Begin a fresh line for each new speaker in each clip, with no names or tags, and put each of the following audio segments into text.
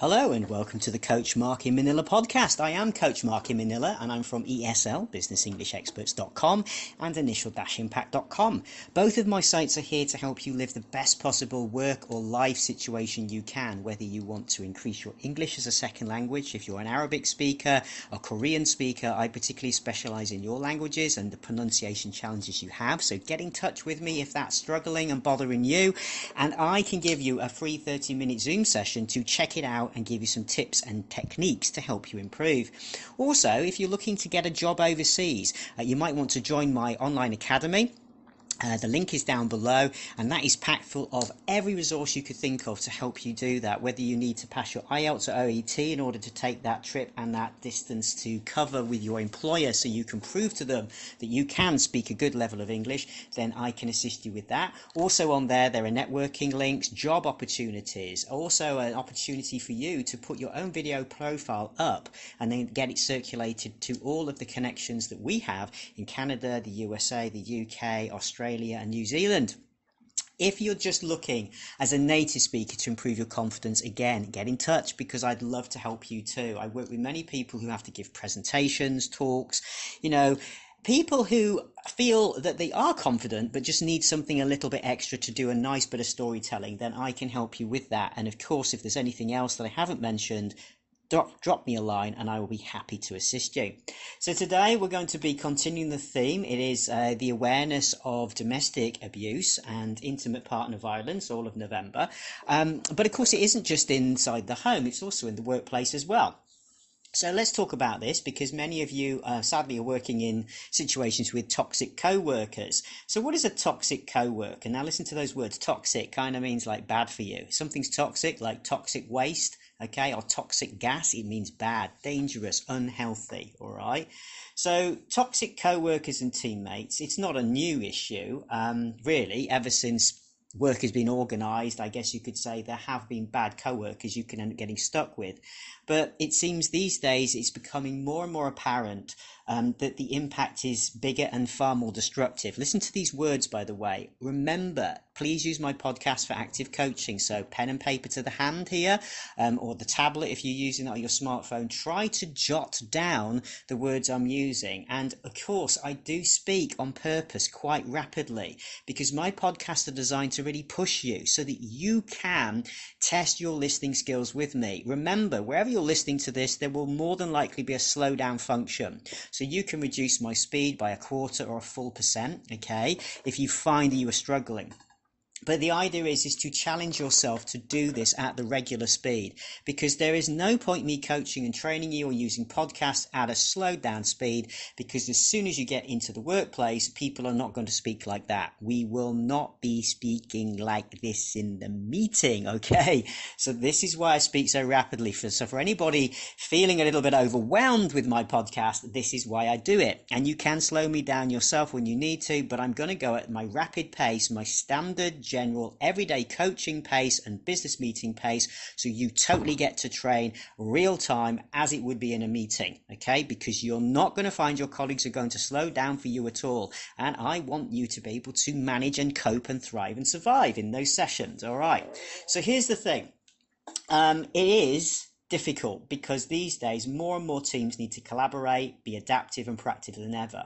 Hello and welcome to the Coach Mark in Manila podcast. I am Coach Mark in Manila and I'm from ESL, businessenglishexperts.com and initial-impact.com. Both of my sites are here to help you live the best possible work or life situation you can, whether you want to increase your English as a second language, if you're an Arabic speaker, a Korean speaker, I particularly specialize in your languages and the pronunciation challenges you have. So get in touch with me if that's struggling and bothering you and I can give you a free 30 minute Zoom session to check it out and give you some tips and techniques to help you improve. Also, if you're looking to get a job overseas, uh, you might want to join my online academy. Uh, the link is down below, and that is packed full of every resource you could think of to help you do that. Whether you need to pass your IELTS or OET in order to take that trip and that distance to cover with your employer so you can prove to them that you can speak a good level of English, then I can assist you with that. Also, on there, there are networking links, job opportunities, also an opportunity for you to put your own video profile up and then get it circulated to all of the connections that we have in Canada, the USA, the UK, Australia Australia and New Zealand. If you're just looking as a native speaker to improve your confidence, again, get in touch because I'd love to help you too. I work with many people who have to give presentations, talks, you know, people who feel that they are confident but just need something a little bit extra to do a nice bit of storytelling, then I can help you with that. And of course, if there's anything else that I haven't mentioned, drop, drop me a line and I will be happy to assist you. So today we're going to be continuing the theme. It is uh, the awareness of domestic abuse and intimate partner violence, all of November. Um, but of course, it isn't just inside the home, it's also in the workplace as well. So let's talk about this because many of you uh, sadly are working in situations with toxic co-workers. So what is a toxic co-worker? Now listen to those words. Toxic kind of means like bad for you. Something's toxic like toxic waste, okay, or toxic gas. It means bad, dangerous, unhealthy, all right? So toxic co-workers and teammates, it's not a new issue, um, really, ever since work has been organized, I guess you could say there have been bad co-workers you can end up getting stuck with. But it seems these days it's becoming more and more apparent um, that the impact is bigger and far more destructive. Listen to these words, by the way. Remember, please use my podcast for active coaching. So, pen and paper to the hand here, um, or the tablet if you're using it on your smartphone. Try to jot down the words I'm using. And of course, I do speak on purpose quite rapidly because my podcasts are designed to really push you so that you can test your listening skills with me. Remember, wherever you're listening to this, there will more than likely be a slow down function. So you can reduce my speed by a quarter or a full percent, okay, if you find that you are struggling. But the idea is is to challenge yourself to do this at the regular speed because there is no point me coaching and training you or using podcasts at a slowed down speed because as soon as you get into the workplace, people are not going to speak like that. We will not be speaking like this in the meeting, okay? So this is why I speak so rapidly. For, so for anybody feeling a little bit overwhelmed with my podcast, this is why I do it. And you can slow me down yourself when you need to, but I'm going to go at my rapid pace, my standard general everyday coaching pace and business meeting pace so you totally get to train real time as it would be in a meeting okay? Because you're not going to find your colleagues are going to slow down for you at all and i want you to be able to manage and cope and thrive and survive in those sessions all right? So here's the thing. Um, it is difficult because these days more and more teams need to collaborate, be adaptive and proactive than ever.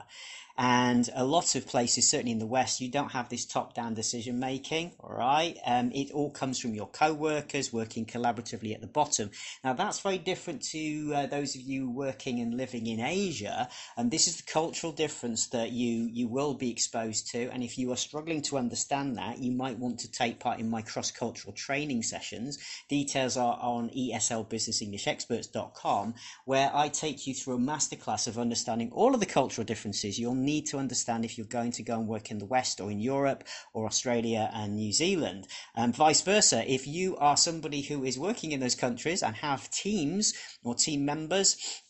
And a lot of places, certainly in the West, you don't have this top down decision making. All right. Um, it all comes from your co workers working collaboratively at the bottom. Now, that's very different to uh, those of you working and living in Asia. And this is the cultural difference that you, you will be exposed to. And if you are struggling to understand that, you might want to take part in my cross cultural training sessions. Details are on eslbusinessenglishexperts.com, where I take you through a masterclass of understanding all of the cultural differences. You'll need to understand if you're going to go and work in the West or in Europe or Australia and New Zealand. And vice versa, if you are somebody who is working in those countries and have teams or team members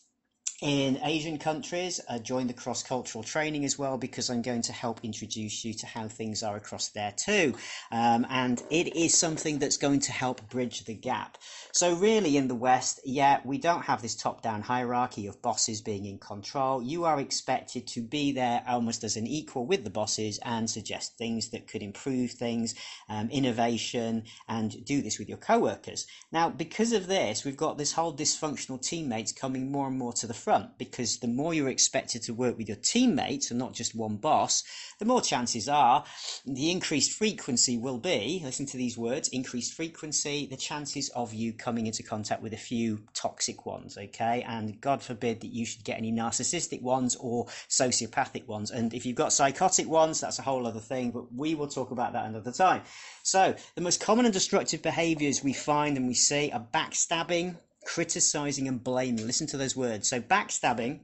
in Asian countries, uh, join the cross cultural training as well because I'm going to help introduce you to how things are across there too. Um, and it is something that's going to help bridge the gap. So, really, in the West, yeah, we don't have this top down hierarchy of bosses being in control. You are expected to be there almost as an equal with the bosses and suggest things that could improve things, um, innovation, and do this with your co workers. Now, because of this, we've got this whole dysfunctional teammates coming more and more to the front because the more you're expected to work with your teammates and not just one boss, the more chances are the increased frequency will be listen to these words increased frequency, the chances of you coming into contact with a few toxic ones, okay? And God forbid that you should get any narcissistic ones or sociopathic ones. And if you've got psychotic ones, that's a whole other thing, but we will talk about that another time. So, the most common and destructive behaviors we find and we see are backstabbing, criticizing, and blaming. Listen to those words. So, backstabbing,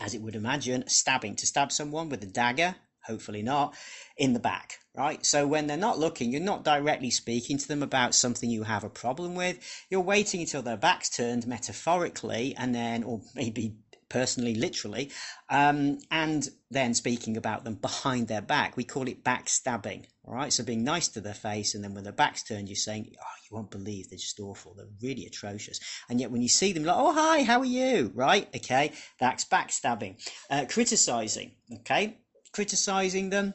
as it would imagine, stabbing, to stab someone with a dagger, hopefully not, in the back, right? So when they're not looking, you're not directly speaking to them about something you have a problem with. You're waiting until their back's turned metaphorically and then, or maybe personally, literally, um, and then speaking about them behind their back. We call it backstabbing, all right? So being nice to their face, and then when their back's turned, you're saying, oh, you won't believe they're just awful. They're really atrocious. And yet when you see them, like, oh, hi, how are you? Right? Okay, that's backstabbing. Uh, criticizing, okay? Criticizing them,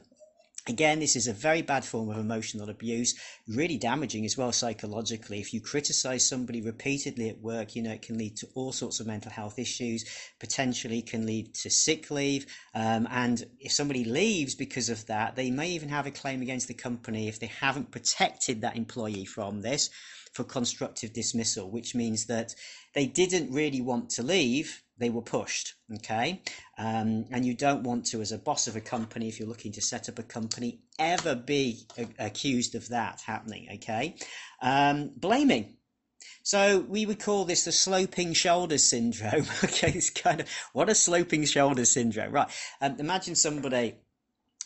Again, this is a very bad form of emotional abuse, really damaging as well psychologically. If you criticize somebody repeatedly at work, you know, it can lead to all sorts of mental health issues, potentially can lead to sick leave. Um, and if somebody leaves because of that, they may even have a claim against the company if they haven't protected that employee from this for constructive dismissal, which means that they didn't really want to leave they were pushed okay? Um, and you don't want to as a boss of a company if you're looking to set up a company ever be a- accused of that happening okay? Um, blaming. So we would call this the sloping shoulders syndrome okay? It's kind of what a sloping shoulders syndrome. Right um, imagine somebody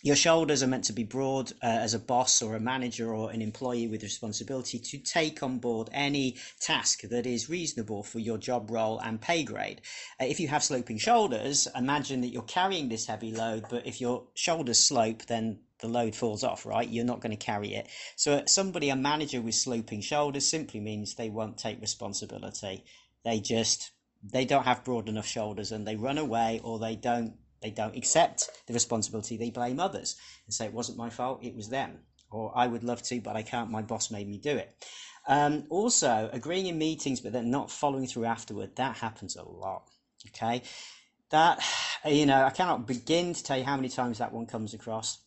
your shoulders are meant to be broad uh, as a boss or a manager or an employee with responsibility to take on board any task that is reasonable for your job role and pay grade. Uh, if you have sloping shoulders, imagine that you're carrying this heavy load, but if your shoulders slope, then the load falls off, right? You're not going to carry it. So somebody, a manager with sloping shoulders, simply means they won't take responsibility. They just they don't have broad enough shoulders and they run away or they don't they don't accept the responsibility. They blame others and say, it wasn't my fault, it was them. Or I would love to, but I can't, my boss made me do it. Um, also, agreeing in meetings, but then not following through afterward, that happens a lot. Okay. That, you know, I cannot begin to tell you how many times that one comes across.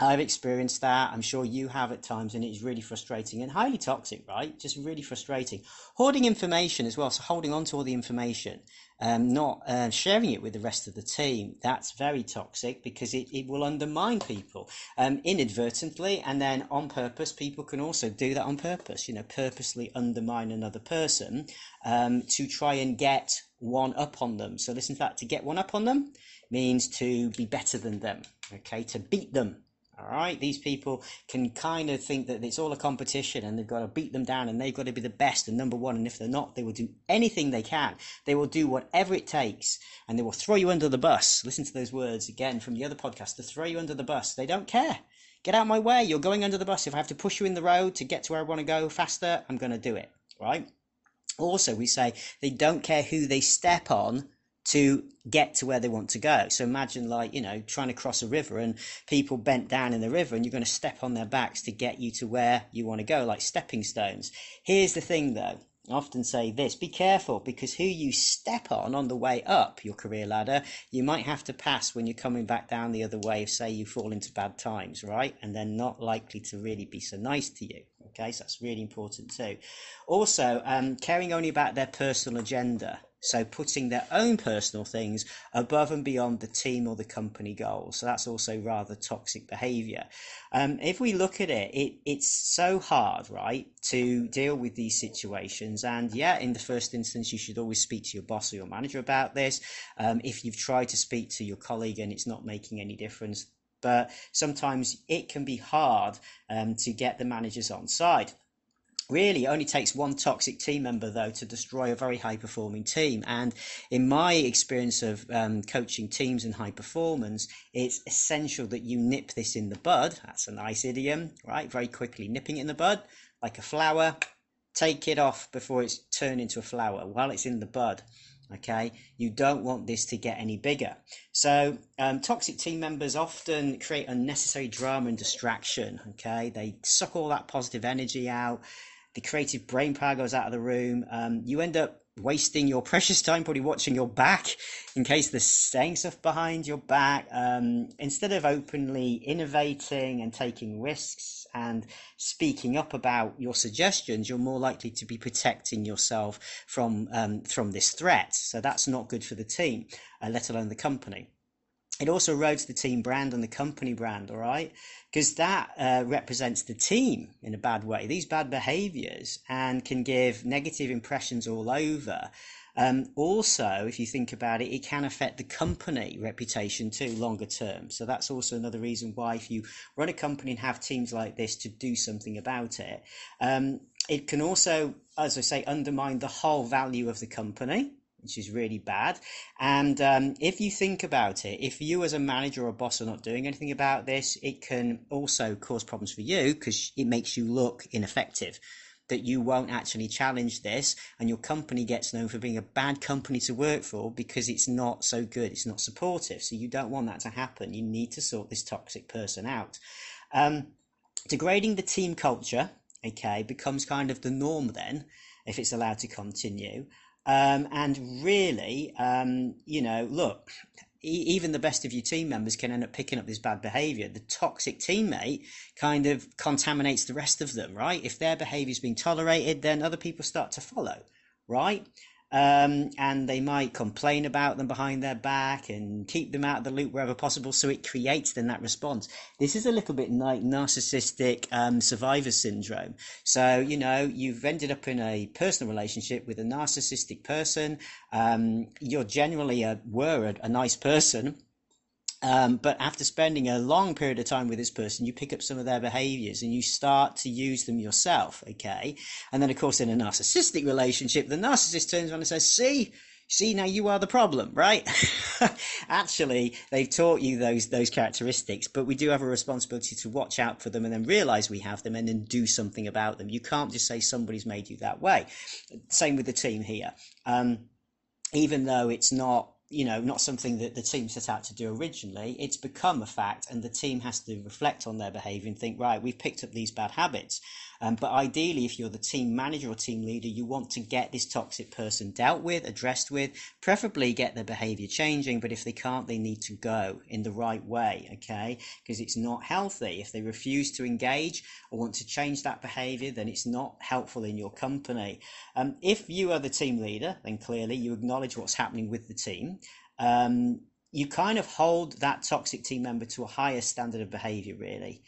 I've experienced that. I'm sure you have at times, and it is really frustrating and highly toxic, right? Just really frustrating. Hoarding information as well, so holding on to all the information, um, not uh, sharing it with the rest of the team. That's very toxic because it, it will undermine people um, inadvertently, and then on purpose. People can also do that on purpose, you know, purposely undermine another person um, to try and get one up on them. So, listen to that to get one up on them means to be better than them, okay, to beat them all right, these people can kind of think that it's all a competition and they've got to beat them down and they've got to be the best and number one. And if they're not, they will do anything they can. They will do whatever it takes and they will throw you under the bus. Listen to those words again from the other podcast to throw you under the bus. They don't care. Get out of my way. You're going under the bus. If I have to push you in the road to get to where I want to go faster, I'm going to do it. Right. Also, we say they don't care who they step on to get to where they want to go. So imagine like, you know, trying to cross a river and people bent down in the river and you're going to step on their backs to get you to where you want to go, like stepping stones. Here's the thing though. I often say this be careful because who you step on on the way up your career ladder, you might have to pass when you're coming back down the other way if, say, you fall into bad times, right? And they're not likely to really be so nice to you. Okay, so that's really important too. Also, um, caring only about their personal agenda. So putting their own personal things above and beyond the team or the company goals. So that's also rather toxic behavior. Um, if we look at it, it, it's so hard, right, to deal with these situations. And yeah, in the first instance, you should always speak to your boss or your manager about this. Um, if you've tried to speak to your colleague and it's not making any difference, but sometimes it can be hard um, to get the managers on side. Really only takes one toxic team member though to destroy a very high performing team. And in my experience of um, coaching teams and high performance it's essential that you nip this in the bud. That's a nice idiom right? Very quickly nipping it in the bud like a flower. Take it off before it's turned into a flower while it's in the bud okay? You don't want this to get any bigger. So um, toxic team members often create unnecessary drama and distraction okay? They suck all that positive energy out the creative brain power goes out of the room. Um, you end up wasting your precious time probably watching your back in case they're saying stuff behind your back. Um, instead of openly innovating and taking risks and speaking up about your suggestions you're more likely to be protecting yourself from um, from this threat. So that's not good for the team uh, let alone the company it also erodes the team brand and the company brand all right? Because that uh, represents the team in a bad way. These bad behaviors and can give negative impressions all over. Um, also if you think about it it can affect the company reputation too longer term. So that's also another reason why if you run a company and have teams like this to do something about it um, it can also as i say undermine the whole value of the company which is really bad. And um, if you think about it, if you as a manager or a boss are not doing anything about this, it can also cause problems for you because it makes you look ineffective. That you won't actually challenge this, and your company gets known for being a bad company to work for because it's not so good, it's not supportive. So you don't want that to happen. You need to sort this toxic person out. Um, degrading the team culture, okay, becomes kind of the norm then, if it's allowed to continue. Um, and really, um, you know, look, even the best of your team members can end up picking up this bad behavior. The toxic teammate kind of contaminates the rest of them, right? If their behavior is being tolerated, then other people start to follow, right? Um, and they might complain about them behind their back and keep them out of the loop wherever possible. So it creates then that response. This is a little bit like narcissistic um, survivor syndrome. So you know you've ended up in a personal relationship with a narcissistic person. Um, you're generally a were a, a nice person um, but after spending a long period of time with this person, you pick up some of their behaviors and you start to use them yourself. Okay. And then, of course, in a narcissistic relationship, the narcissist turns around and says, See, see, now you are the problem, right? Actually, they've taught you those, those characteristics, but we do have a responsibility to watch out for them and then realize we have them and then do something about them. You can't just say somebody's made you that way. Same with the team here. Um, even though it's not you know, not something that the team set out to do originally. It's become a fact, and the team has to reflect on their behaviour and think, right, we've picked up these bad habits. Um, but ideally, if you're the team manager or team leader, you want to get this toxic person dealt with, addressed with, preferably get their behavior changing. But if they can't, they need to go in the right way, okay? Because it's not healthy. If they refuse to engage or want to change that behavior, then it's not helpful in your company. Um, if you are the team leader, then clearly you acknowledge what's happening with the team. Um, you kind of hold that toxic team member to a higher standard of behavior, really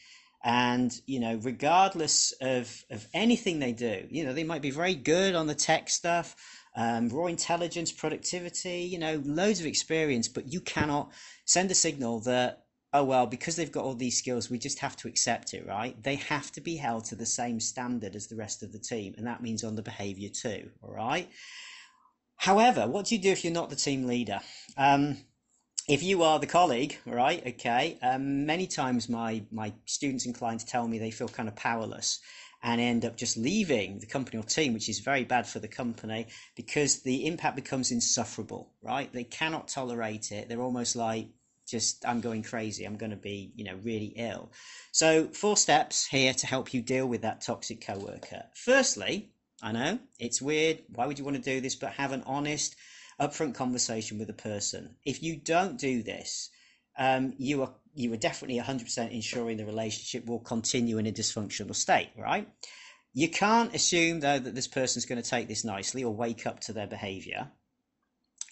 and you know regardless of of anything they do you know they might be very good on the tech stuff um, raw intelligence productivity you know loads of experience but you cannot send a signal that oh well because they've got all these skills we just have to accept it right? They have to be held to the same standard as the rest of the team and that means on the behavior too all right? However what do you do if you're not the team leader? Um, if you are the colleague, right? Okay. Um, many times my my students and clients tell me they feel kind of powerless and end up just leaving the company or team, which is very bad for the company because the impact becomes insufferable, right? They cannot tolerate it. They're almost like just I'm going crazy. I'm going to be, you know, really ill. So four steps here to help you deal with that toxic coworker. Firstly, I know it's weird. Why would you want to do this? But have an honest upfront conversation with a person. If you don't do this, um, you are you are definitely 100% ensuring the relationship will continue in a dysfunctional state, right? You can't assume though that this person's going to take this nicely or wake up to their behavior.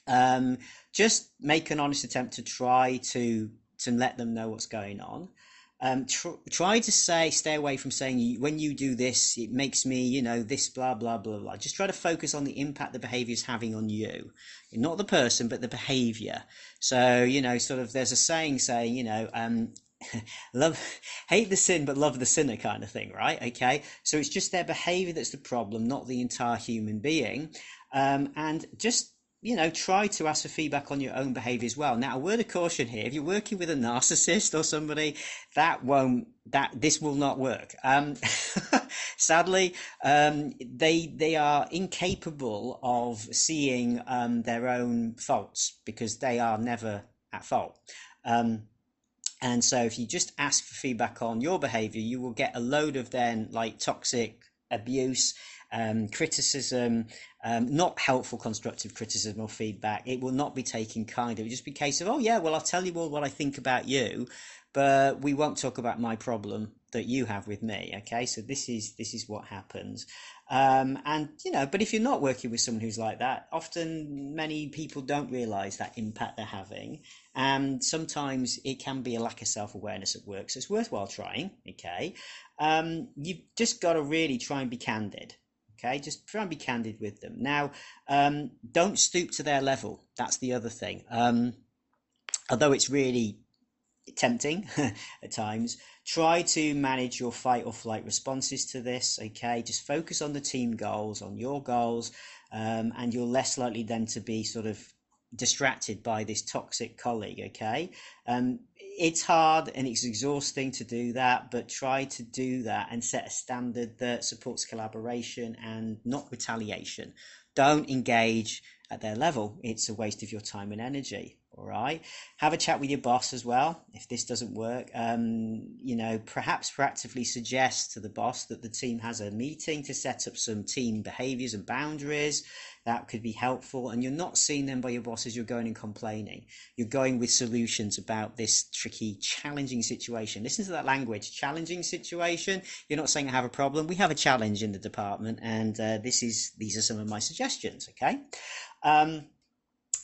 Um, just make an honest attempt to try to to let them know what's going on um, tr- try to say stay away from saying when you do this it makes me you know this blah blah blah blah. Just try to focus on the impact the behavior is having on you. Not the person but the behavior. So you know sort of there's a saying saying you know um, love hate the sin but love the sinner kind of thing right? Okay? So it's just their behavior that's the problem not the entire human being. Um, and just you know, try to ask for feedback on your own behavior as well. Now, a word of caution here: if you're working with a narcissist or somebody, that won't that this will not work. Um, sadly, um, they they are incapable of seeing um, their own faults because they are never at fault. Um, and so, if you just ask for feedback on your behavior, you will get a load of then like toxic abuse um, criticism, um, not helpful constructive criticism or feedback. It will not be taken kind. It will just be a case of, oh yeah, well I'll tell you all what I think about you, but we won't talk about my problem that you have with me. Okay, so this is this is what happens. Um, and you know, but if you're not working with someone who's like that, often many people don't realise that impact they're having, and sometimes it can be a lack of self awareness at work. So it's worthwhile trying. Okay, um, you've just got to really try and be candid. Okay, just try and be candid with them. Now, um, don't stoop to their level. That's the other thing. Um, although it's really tempting at times, try to manage your fight or flight responses to this. Okay, just focus on the team goals, on your goals, um, and you're less likely then to be sort of distracted by this toxic colleague. Okay, um, it's hard and it's exhausting to do that, but try to do that and set a standard that supports collaboration and not retaliation. Don't engage at their level. It's a waste of your time and energy. All right. Have a chat with your boss as well. If this doesn't work, um, you know, perhaps proactively suggest to the boss that the team has a meeting to set up some team behaviors and boundaries. That could be helpful. And you're not seeing them by your boss as you're going and complaining. You're going with solutions about this tricky, challenging situation. Listen to that language, challenging situation. You're not saying I have a problem. We have a challenge in the department, and uh, this is these are some of my suggestions. Okay. Um,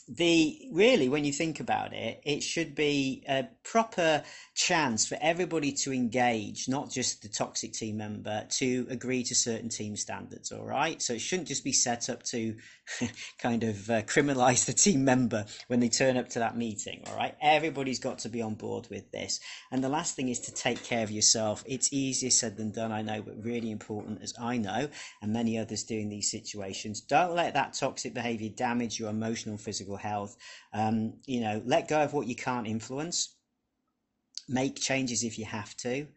the really when you think about it it should be a proper chance for everybody to engage not just the toxic team member to agree to certain team standards all right? So it shouldn't just be set up to kind of uh, criminalize the team member when they turn up to that meeting all right? Everybody's got to be on board with this. And the last thing is to take care of yourself. It's easier said than done i know but really important as i know and many others do in these situations. Don't let that toxic behavior damage your emotional physical health. Um, you know, let go of what you can't influence. Make changes if you have to.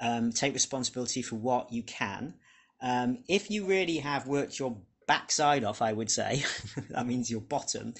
Um, take responsibility for what you can. Um, if you really have worked your backside off, I would say, that means your bottom.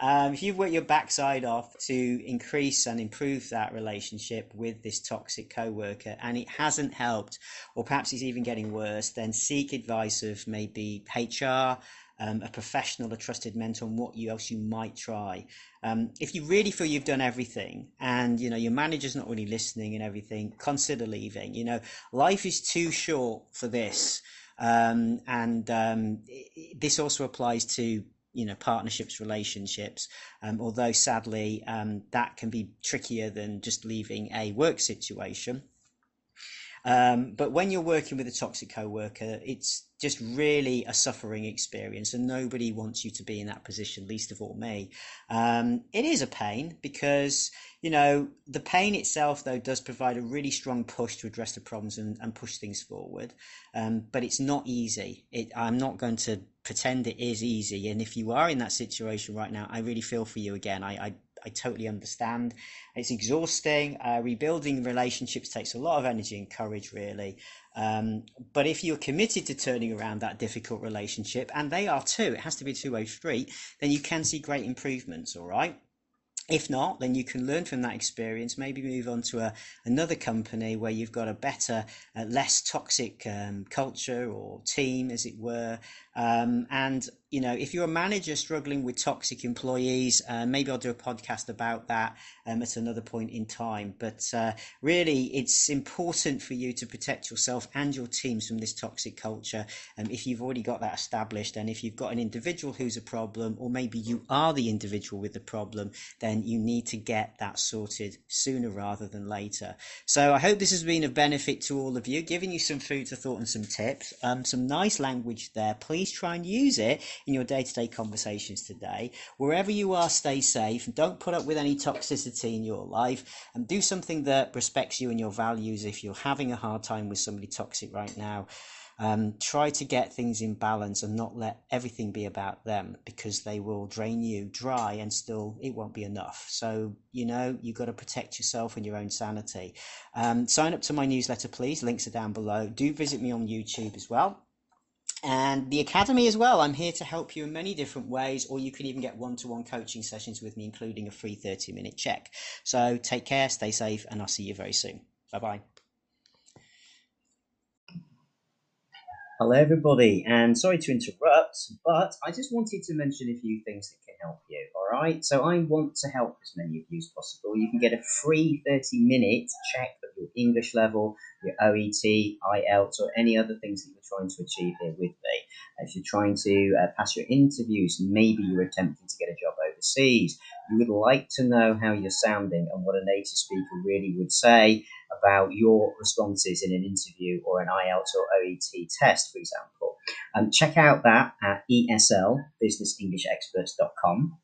Um, if you've worked your backside off to increase and improve that relationship with this toxic coworker and it hasn't helped, or perhaps it's even getting worse, then seek advice of maybe HR, um, a professional, a trusted mentor, and what you else you might try. Um, if you really feel you've done everything and you know your manager's not really listening and everything, consider leaving. You know, life is too short for this, um, and um, this also applies to you know partnerships relationships um, although sadly um, that can be trickier than just leaving a work situation um, but when you're working with a toxic coworker, it's just really a suffering experience, and nobody wants you to be in that position, least of all me. Um, it is a pain because you know the pain itself, though, does provide a really strong push to address the problems and, and push things forward. Um, but it's not easy. It, I'm not going to pretend it is easy. And if you are in that situation right now, I really feel for you again. I, I I totally understand. It's exhausting. Uh, rebuilding relationships takes a lot of energy and courage, really. Um, but if you're committed to turning around that difficult relationship, and they are too, it has to be a two way street, then you can see great improvements, all right? If not, then you can learn from that experience, maybe move on to a, another company where you've got a better, uh, less toxic um, culture or team, as it were. Um, and you know, if you're a manager struggling with toxic employees, uh, maybe I'll do a podcast about that um, at another point in time. But uh, really, it's important for you to protect yourself and your teams from this toxic culture. Um, if you've already got that established, and if you've got an individual who's a problem, or maybe you are the individual with the problem, then you need to get that sorted sooner rather than later. So I hope this has been of benefit to all of you, giving you some food for thought and some tips, um, some nice language there. Please try and use it in your day to day conversations today. Wherever you are, stay safe. Don't put up with any toxicity in your life and do something that respects you and your values if you're having a hard time with somebody toxic right now. Um, try to get things in balance and not let everything be about them because they will drain you dry and still it won't be enough. So, you know, you've got to protect yourself and your own sanity. Um, sign up to my newsletter, please. Links are down below. Do visit me on YouTube as well and the academy as well. I'm here to help you in many different ways, or you can even get one to one coaching sessions with me, including a free 30 minute check. So take care, stay safe, and I'll see you very soon. Bye bye. Hello, everybody, and sorry to interrupt, but I just wanted to mention a few things that can help you. All right, so I want to help as many of you as possible. You can get a free 30 minute check English level, your OET, IELTS, or any other things that you're trying to achieve here with me. If you're trying to uh, pass your interviews, maybe you're attempting to get a job overseas, you would like to know how you're sounding and what a native speaker really would say about your responses in an interview or an IELTS or OET test, for example. Um, check out that at ESL, businessenglishexperts.com.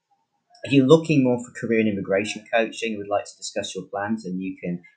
If you're looking more for career and immigration coaching and would like to discuss your plans, then you can